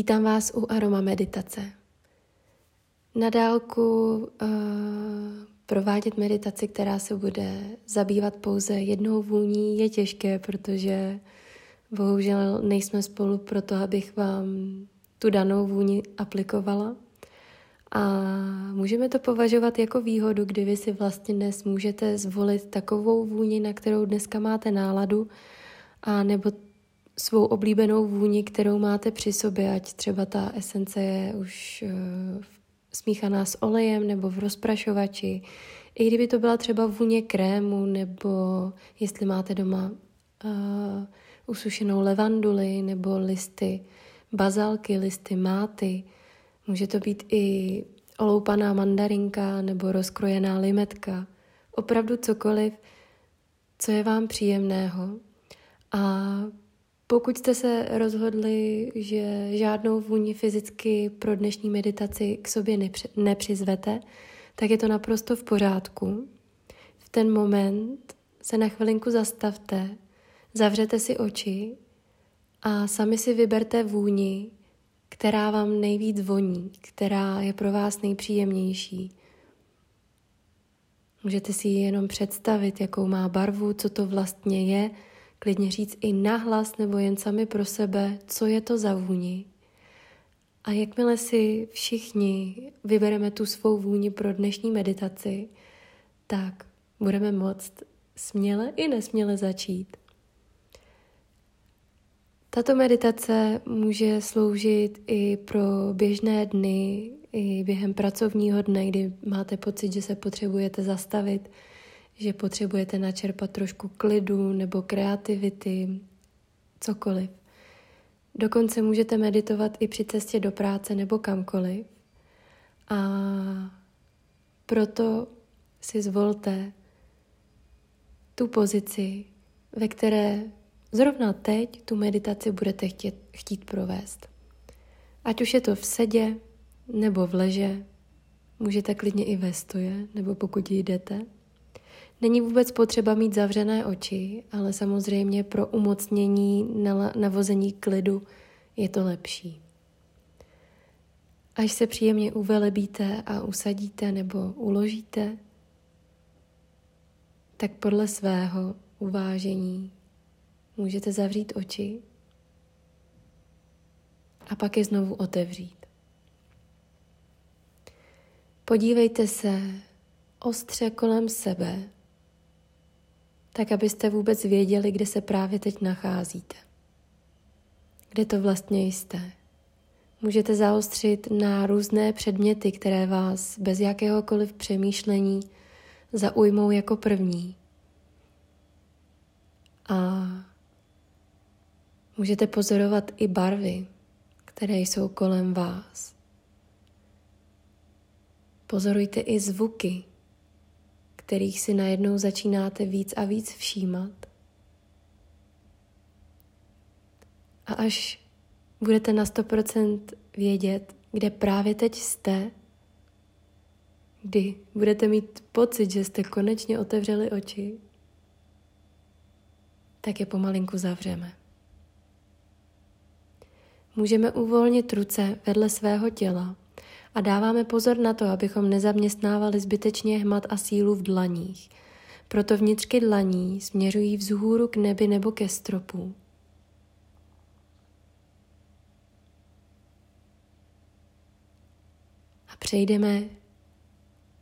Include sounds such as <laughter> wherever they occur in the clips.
Vítám vás u Aroma Meditace. Na dálku uh, provádět meditaci, která se bude zabývat pouze jednou vůní, je těžké, protože bohužel nejsme spolu proto, abych vám tu danou vůni aplikovala. A můžeme to považovat jako výhodu, kdy vy si vlastně dnes můžete zvolit takovou vůni, na kterou dneska máte náladu, a nebo svou oblíbenou vůni, kterou máte při sobě, ať třeba ta esence je už uh, smíchaná s olejem nebo v rozprašovači. I kdyby to byla třeba vůně krému, nebo jestli máte doma uh, usušenou levanduli nebo listy bazalky, listy máty. Může to být i oloupaná mandarinka nebo rozkrojená limetka. Opravdu cokoliv, co je vám příjemného. A pokud jste se rozhodli, že žádnou vůni fyzicky pro dnešní meditaci k sobě nepřizvete, tak je to naprosto v pořádku. V ten moment se na chvilinku zastavte, zavřete si oči a sami si vyberte vůni, která vám nejvíc voní, která je pro vás nejpříjemnější. Můžete si ji jenom představit, jakou má barvu, co to vlastně je, klidně říct i nahlas nebo jen sami pro sebe, co je to za vůni. A jakmile si všichni vybereme tu svou vůni pro dnešní meditaci, tak budeme moct směle i nesměle začít. Tato meditace může sloužit i pro běžné dny, i během pracovního dne, kdy máte pocit, že se potřebujete zastavit, že potřebujete načerpat trošku klidu nebo kreativity, cokoliv. Dokonce můžete meditovat i při cestě do práce nebo kamkoliv. A proto si zvolte tu pozici, ve které zrovna teď tu meditaci budete chtít, chtít provést. Ať už je to v sedě nebo v leže, můžete klidně i ve stoje, nebo pokud jdete. Není vůbec potřeba mít zavřené oči, ale samozřejmě pro umocnění navození klidu je to lepší. Až se příjemně uvelebíte a usadíte nebo uložíte, tak podle svého uvážení můžete zavřít oči a pak je znovu otevřít. Podívejte se ostře kolem sebe tak abyste vůbec věděli, kde se právě teď nacházíte. Kde to vlastně jste. Můžete zaostřit na různé předměty, které vás bez jakéhokoliv přemýšlení zaujmou jako první. A můžete pozorovat i barvy, které jsou kolem vás. Pozorujte i zvuky, kterých si najednou začínáte víc a víc všímat. A až budete na 100% vědět, kde právě teď jste, kdy budete mít pocit, že jste konečně otevřeli oči, tak je pomalinku zavřeme. Můžeme uvolnit ruce vedle svého těla a dáváme pozor na to, abychom nezaměstnávali zbytečně hmat a sílu v dlaních. Proto vnitřky dlaní směřují vzhůru k nebi nebo ke stropu. A přejdeme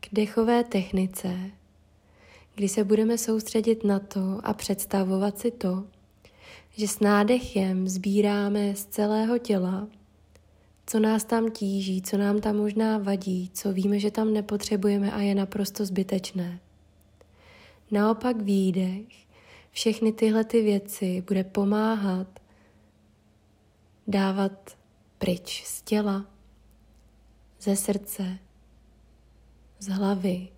k dechové technice, kdy se budeme soustředit na to a představovat si to, že s nádechem sbíráme z celého těla co nás tam tíží, co nám tam možná vadí, co víme, že tam nepotřebujeme a je naprosto zbytečné. Naopak výdech všechny tyhle ty věci bude pomáhat dávat pryč z těla, ze srdce, z hlavy.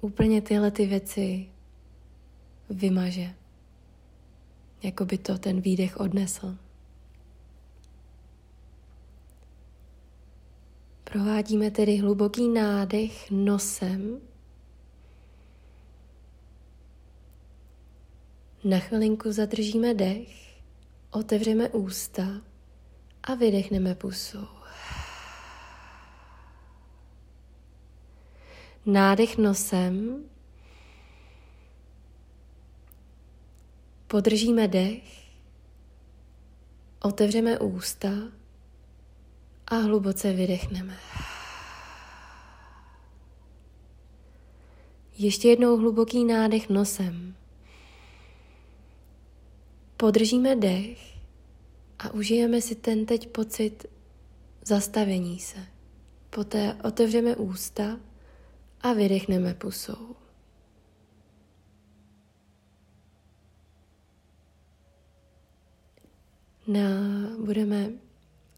Úplně tyhle ty věci vymaže, jako by to ten výdech odnesl. Provádíme tedy hluboký nádech nosem. Na chvilinku zadržíme dech, otevřeme ústa A vydechneme pusou. Nádech nosem. Podržíme dech. Otevřeme ústa a hluboce vydechneme. Ještě jednou hluboký nádech nosem. Podržíme dech a užijeme si ten teď pocit zastavení se. Poté otevřeme ústa a vydechneme pusou. Na, budeme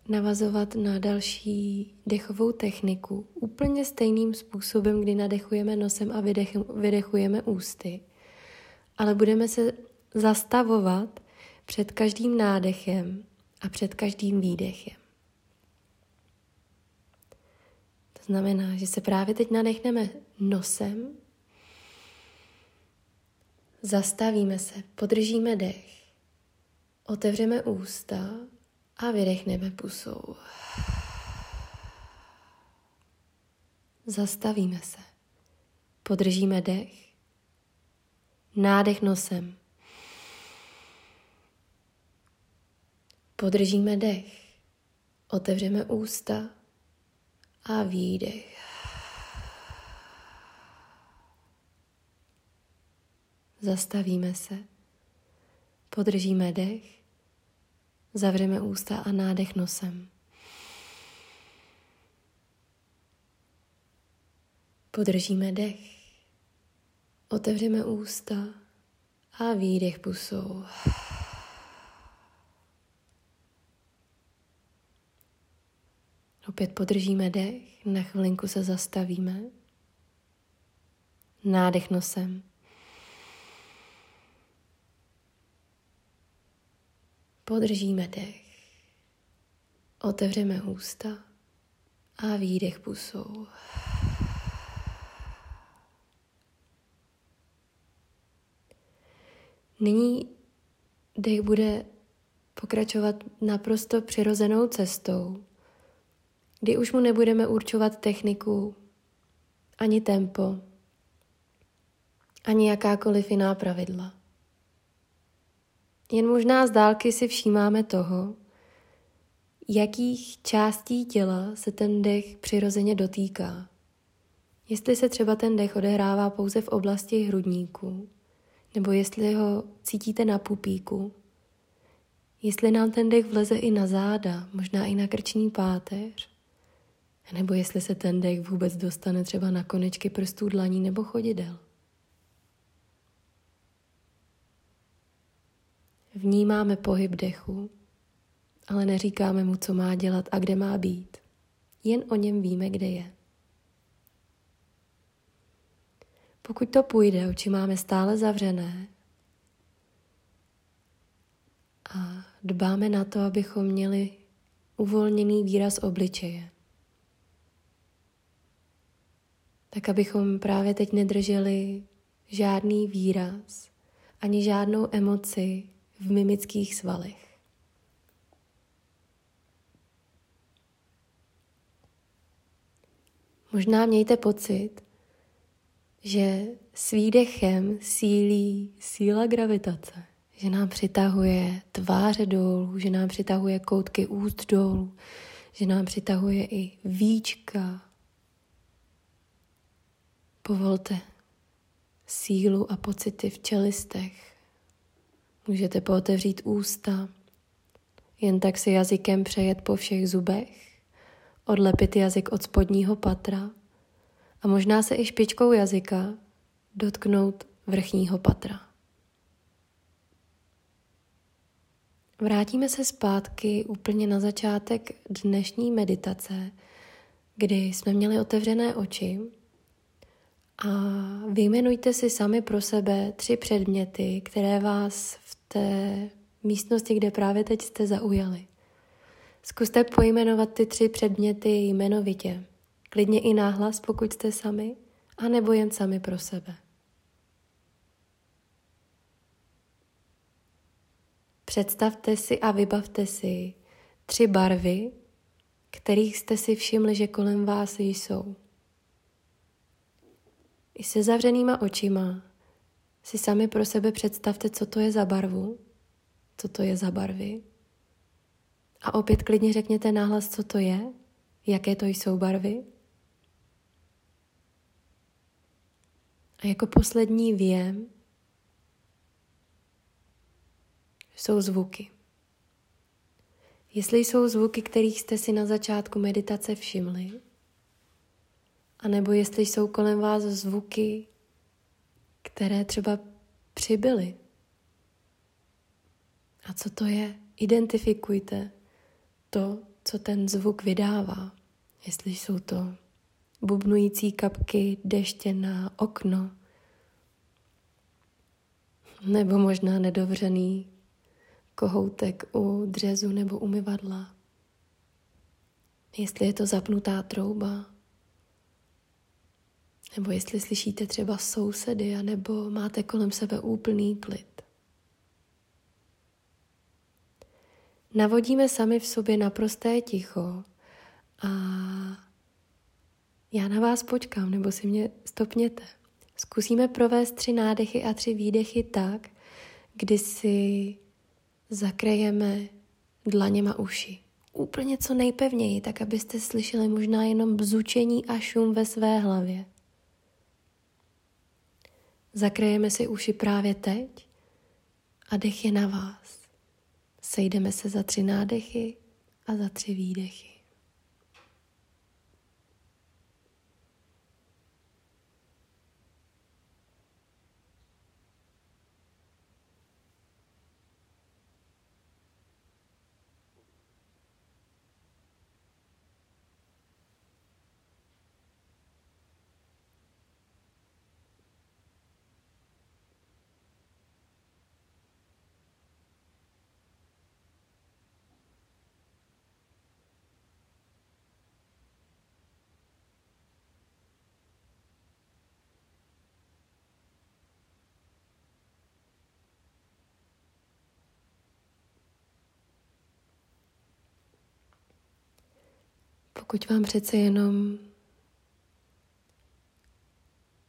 navazovat na další dechovou techniku úplně stejným způsobem, kdy nadechujeme nosem a vydech, vydechujeme ústy. Ale budeme se zastavovat před každým nádechem a před každým výdechem. To znamená, že se právě teď nadechneme nosem, zastavíme se, podržíme dech, otevřeme ústa a vydechneme pusou. Zastavíme se, podržíme dech, nádech nosem, podržíme dech, otevřeme ústa a výdech. Zastavíme se, podržíme dech, zavřeme ústa a nádech nosem. Podržíme dech, otevřeme ústa a výdech pusou. Opět podržíme dech, na chvilinku se zastavíme. Nádech nosem. Podržíme dech. Otevřeme ústa a výdech pusou. Nyní dech bude pokračovat naprosto přirozenou cestou, kdy už mu nebudeme určovat techniku, ani tempo, ani jakákoliv jiná pravidla. Jen možná z dálky si všímáme toho, jakých částí těla se ten dech přirozeně dotýká. Jestli se třeba ten dech odehrává pouze v oblasti hrudníku, nebo jestli ho cítíte na pupíku, jestli nám ten dech vleze i na záda, možná i na krční páteř, nebo jestli se ten dech vůbec dostane třeba na konečky prstů dlaní nebo chodidel. Vnímáme pohyb dechu, ale neříkáme mu, co má dělat a kde má být. Jen o něm víme, kde je. Pokud to půjde, oči máme stále zavřené a dbáme na to, abychom měli uvolněný výraz obličeje. Tak abychom právě teď nedrželi žádný výraz ani žádnou emoci v mimických svalech. Možná mějte pocit, že s výdechem sílí síla gravitace, že nám přitahuje tváře dolů, že nám přitahuje koutky úst dolů, že nám přitahuje i víčka. Povolte sílu a pocity v čelistech, Můžete pootevřít ústa, jen tak si jazykem přejet po všech zubech, odlepit jazyk od spodního patra. A možná se i špičkou jazyka dotknout vrchního patra. Vrátíme se zpátky úplně na začátek dnešní meditace, kdy jsme měli otevřené oči a vyjmenujte si sami pro sebe tři předměty, které vás v té místnosti, kde právě teď jste zaujali. Zkuste pojmenovat ty tři předměty jmenovitě. Klidně i náhlas, pokud jste sami, anebo jen sami pro sebe. Představte si a vybavte si tři barvy, kterých jste si všimli, že kolem vás jsou. I se zavřenýma očima si sami pro sebe představte, co to je za barvu, co to je za barvy. A opět klidně řekněte náhlas, co to je, jaké to jsou barvy. A jako poslední věm jsou zvuky. Jestli jsou zvuky, kterých jste si na začátku meditace všimli, anebo jestli jsou kolem vás zvuky, které třeba přibyly. A co to je? Identifikujte to, co ten zvuk vydává. Jestli jsou to bubnující kapky deště na okno, nebo možná nedovřený kohoutek u dřezu nebo umyvadla. Jestli je to zapnutá trouba, nebo jestli slyšíte třeba sousedy, nebo máte kolem sebe úplný klid. Navodíme sami v sobě naprosté ticho a já na vás počkám, nebo si mě stopněte. Zkusíme provést tři nádechy a tři výdechy tak, kdy si zakrejeme dlaněma uši. Úplně co nejpevněji, tak abyste slyšeli možná jenom bzučení a šum ve své hlavě. Zakrejeme si uši právě teď a dech je na vás. Sejdeme se za tři nádechy a za tři výdechy. Pokud vám přece jenom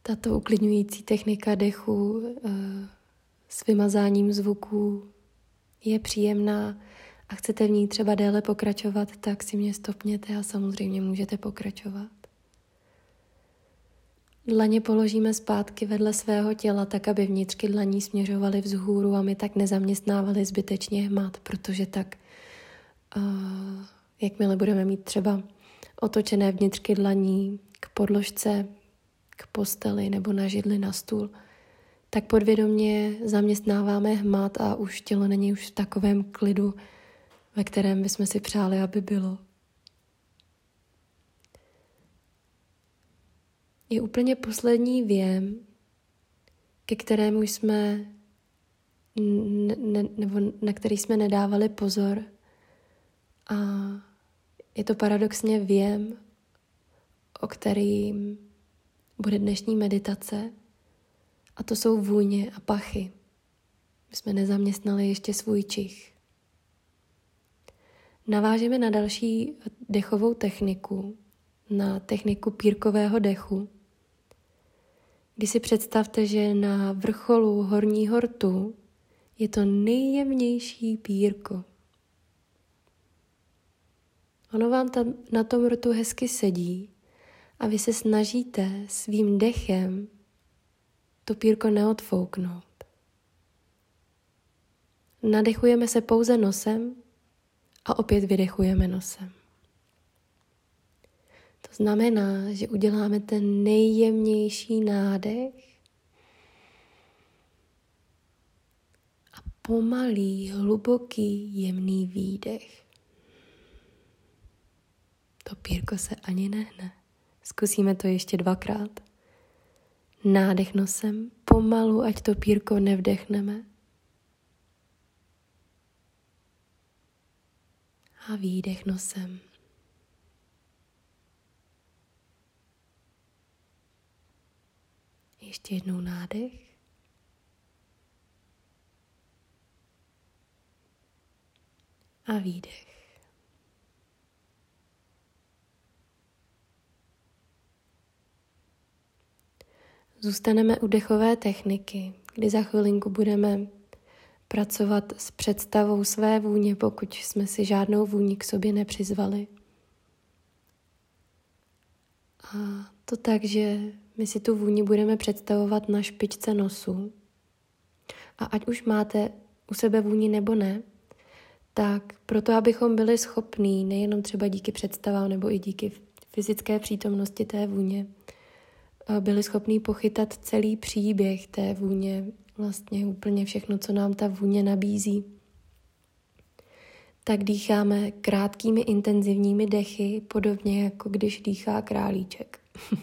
tato uklidňující technika dechu eh, s vymazáním zvuků je příjemná a chcete v ní třeba déle pokračovat, tak si mě stopněte a samozřejmě můžete pokračovat. Dlaně položíme zpátky vedle svého těla, tak aby vnitřky dlaní směřovaly vzhůru a my tak nezaměstnávali zbytečně hmat, protože tak, uh, jakmile budeme mít třeba otočené vnitřky dlaní k podložce, k posteli nebo na židli na stůl, tak podvědomě zaměstnáváme hmat a už tělo není už v takovém klidu, ve kterém bychom si přáli, aby bylo. Je úplně poslední věm, ke kterému jsme ne, ne, nebo na který jsme nedávali pozor a je to paradoxně věm, o kterým bude dnešní meditace, a to jsou vůně a pachy. My jsme nezaměstnali ještě svůj čich. Navážeme na další dechovou techniku, na techniku pírkového dechu, kdy si představte, že na vrcholu horního rtu je to nejjemnější pírko. Ono vám tam na tom rtu hezky sedí a vy se snažíte svým dechem to pírko neodfouknout. Nadechujeme se pouze nosem a opět vydechujeme nosem. To znamená, že uděláme ten nejjemnější nádech a pomalý, hluboký, jemný výdech. To pírko se ani nehne. Zkusíme to ještě dvakrát. Nádech nosem, pomalu, ať to pírko nevdechneme. A výdech nosem. Ještě jednou nádech. A výdech. Zůstaneme u dechové techniky, kdy za chvilinku budeme pracovat s představou své vůně, pokud jsme si žádnou vůni k sobě nepřizvali. A to tak, že my si tu vůni budeme představovat na špičce nosu. A ať už máte u sebe vůni nebo ne, tak proto, abychom byli schopní, nejenom třeba díky představám nebo i díky fyzické přítomnosti té vůně, byli schopní pochytat celý příběh té vůně, vlastně úplně všechno, co nám ta vůně nabízí. Tak dýcháme krátkými intenzivními dechy, podobně jako když dýchá králíček. <laughs>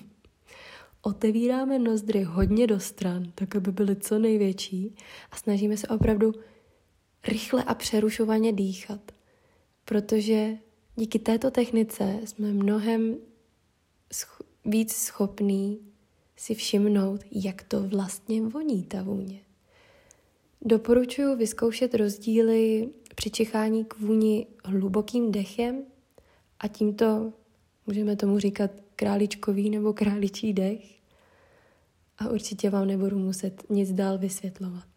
Otevíráme nozdry hodně do stran, tak aby byly co největší a snažíme se opravdu rychle a přerušovaně dýchat, protože díky této technice jsme mnohem sch- víc schopní si všimnout, jak to vlastně voní ta vůně. Doporučuji vyzkoušet rozdíly čichání k vůni hlubokým dechem a tímto můžeme tomu říkat králičkový nebo králičí dech a určitě vám nebudu muset nic dál vysvětlovat.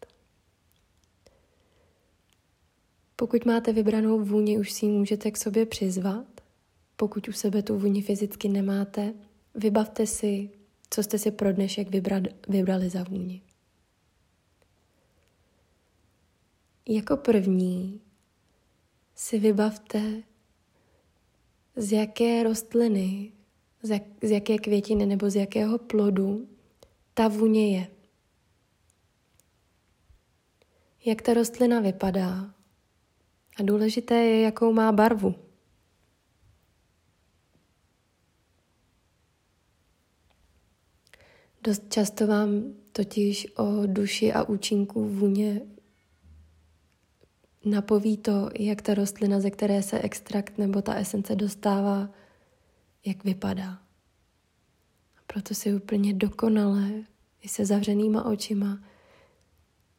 Pokud máte vybranou vůni, už si ji můžete k sobě přizvat. Pokud u sebe tu vůni fyzicky nemáte, vybavte si, co jste si pro dnešek vybrali za vůni. Jako první si vybavte, z jaké rostliny, z, jak, z jaké květiny nebo z jakého plodu ta vůně je. Jak ta rostlina vypadá a důležité je, jakou má barvu. Dost často vám totiž o duši a účinku vůně napoví to, jak ta rostlina, ze které se extrakt nebo ta esence dostává, jak vypadá. A proto si úplně dokonale, i se zavřenýma očima,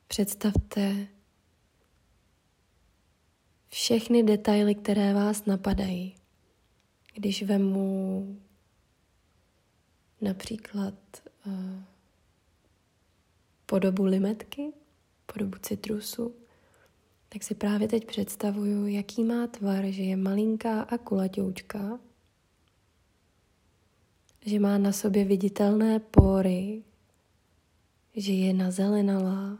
představte všechny detaily, které vás napadají. Když vemu například podobu limetky, podobu citrusu, tak si právě teď představuju, jaký má tvar, že je malinká a kulaťoučka, že má na sobě viditelné pory, že je nazelenalá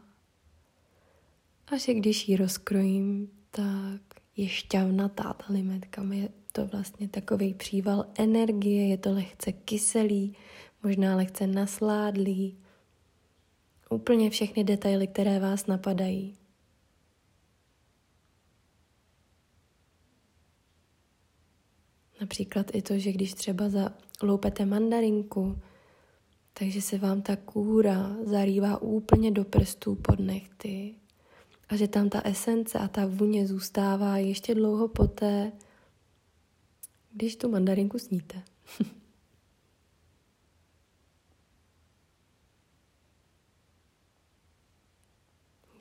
a že když ji rozkrojím, tak je šťavnatá ta limetka. Je to vlastně takový příval energie, je to lehce kyselý, možná lehce nasládlý. Úplně všechny detaily, které vás napadají. Například i to, že když třeba zaloupete mandarinku, takže se vám ta kůra zarývá úplně do prstů pod nechty a že tam ta esence a ta vůně zůstává ještě dlouho poté, když tu mandarinku sníte. <laughs>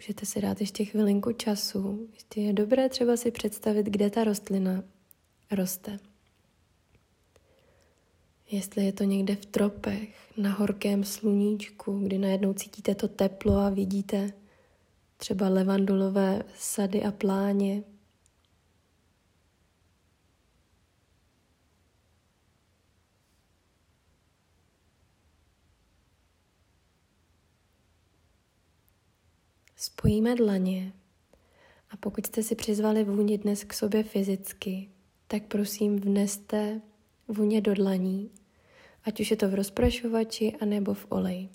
Můžete si dát ještě chvilinku času. Ještě je dobré třeba si představit, kde ta rostlina roste. Jestli je to někde v tropech, na horkém sluníčku, kdy najednou cítíte to teplo a vidíte třeba levandulové sady a pláně. Spojíme dlaně a pokud jste si přizvali vůni dnes k sobě fyzicky, tak prosím vneste vůně do dlaní, ať už je to v rozprašovači anebo v oleji.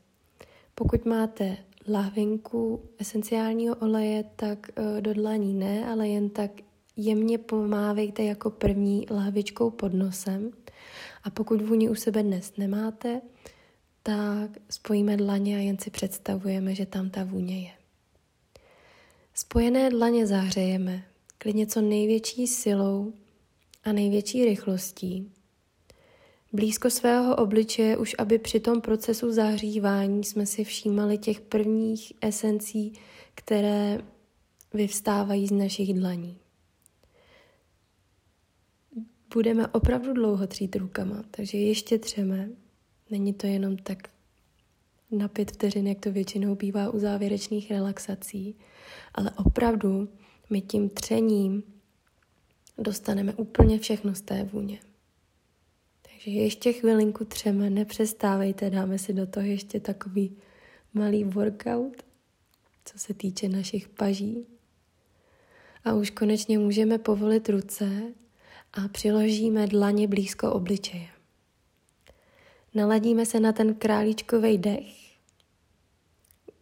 Pokud máte lahvinku esenciálního oleje, tak eh, do dlaní ne, ale jen tak jemně pomávejte jako první lahvičkou pod nosem. A pokud vůni u sebe dnes nemáte, tak spojíme dlaně a jen si představujeme, že tam ta vůně je. Spojené dlaně zahřejeme, klidně co největší silou a největší rychlostí, Blízko svého obličeje už, aby při tom procesu zahřívání jsme si všímali těch prvních esencí, které vyvstávají z našich dlaní. Budeme opravdu dlouho třít rukama, takže ještě třeme. Není to jenom tak na pět vteřin, jak to většinou bývá u závěrečných relaxací, ale opravdu my tím třením dostaneme úplně všechno z té vůně. Takže ještě chvilinku třeme, nepřestávejte, dáme si do toho ještě takový malý workout, co se týče našich paží. A už konečně můžeme povolit ruce a přiložíme dlaně blízko obličeje. Naladíme se na ten králíčkový dech,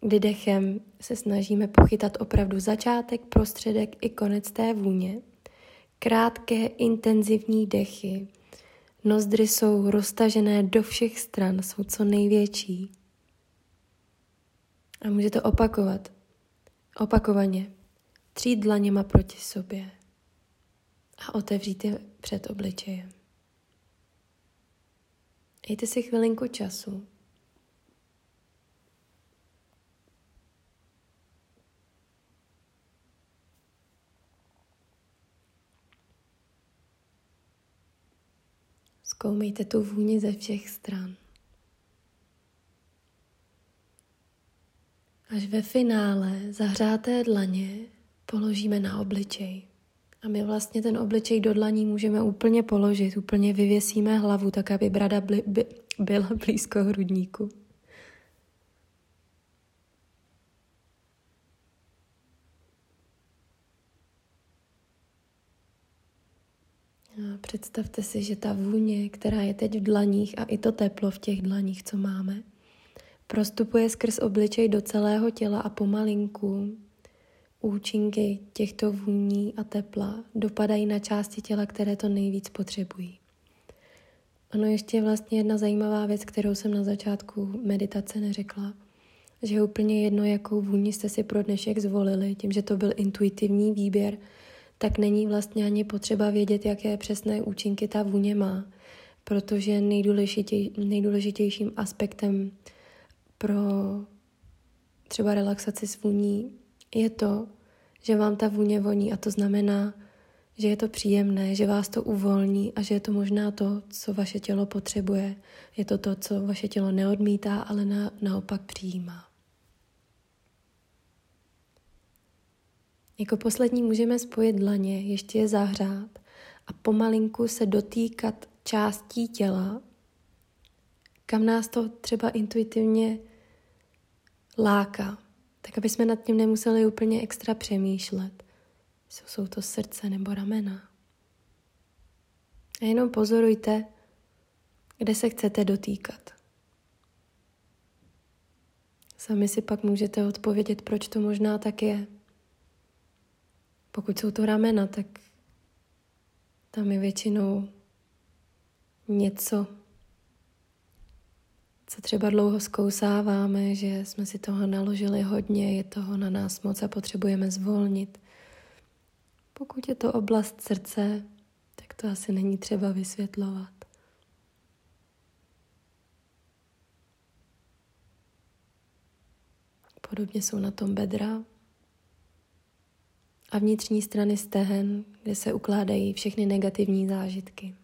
kdy dechem se snažíme pochytat opravdu začátek, prostředek i konec té vůně. Krátké, intenzivní dechy. Nozdry jsou roztažené do všech stran, jsou co největší. A můžete opakovat. Opakovaně. Třít dlaněma proti sobě. A otevřít je před obličejem. Dejte si chvilinku času. Zkoumejte tu vůni ze všech stran. Až ve finále zahřáté dlaně položíme na obličej. A my vlastně ten obličej do dlaní můžeme úplně položit, úplně vyvěsíme hlavu, tak aby brada bli, by, byla blízko hrudníku. A představte si, že ta vůně, která je teď v dlaních a i to teplo v těch dlaních, co máme, prostupuje skrz obličej do celého těla a pomalinku účinky těchto vůní a tepla dopadají na části těla, které to nejvíc potřebují. Ono ještě je vlastně jedna zajímavá věc, kterou jsem na začátku meditace neřekla, že je úplně jedno, jakou vůni jste si pro dnešek zvolili, tím, že to byl intuitivní výběr, tak není vlastně ani potřeba vědět, jaké přesné účinky ta vůně má, protože nejdůležitěj, nejdůležitějším aspektem pro třeba relaxaci s vůní je to, že vám ta vůně voní a to znamená, že je to příjemné, že vás to uvolní a že je to možná to, co vaše tělo potřebuje. Je to to, co vaše tělo neodmítá, ale na, naopak přijímá. Jako poslední můžeme spojit dlaně, ještě je zahřát a pomalinku se dotýkat částí těla, kam nás to třeba intuitivně láká tak aby jsme nad tím nemuseli úplně extra přemýšlet. Jsou to srdce nebo ramena. A jenom pozorujte, kde se chcete dotýkat. Sami si pak můžete odpovědět, proč to možná tak je. Pokud jsou to ramena, tak tam je většinou něco, co třeba dlouho zkousáváme, že jsme si toho naložili hodně, je toho na nás moc a potřebujeme zvolnit. Pokud je to oblast srdce, tak to asi není třeba vysvětlovat. Podobně jsou na tom bedra a vnitřní strany stehen, kde se ukládají všechny negativní zážitky.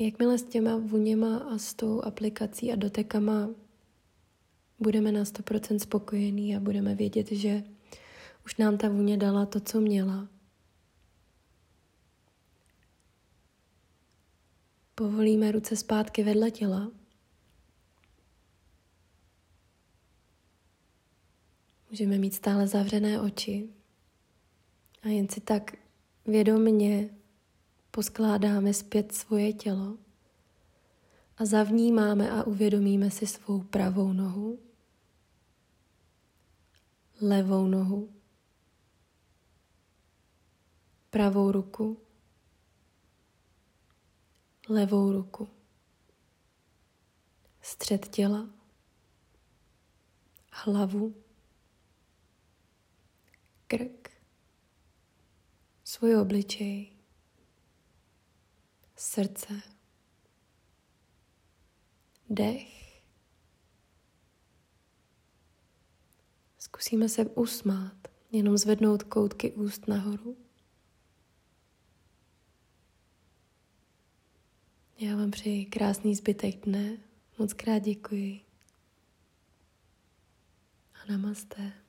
Jakmile s těma vůněma a s tou aplikací a dotekama budeme na 100% spokojení a budeme vědět, že už nám ta vůně dala to, co měla, povolíme ruce zpátky vedle těla. Můžeme mít stále zavřené oči a jen si tak vědomně poskládáme zpět svoje tělo a zavnímáme a uvědomíme si svou pravou nohu, levou nohu, pravou ruku, levou ruku, střed těla, hlavu, krk, svůj obličej, srdce, dech. Zkusíme se usmát. Jenom zvednout koutky úst nahoru. Já vám přeji krásný zbytek dne. Moc krát děkuji. A namaste.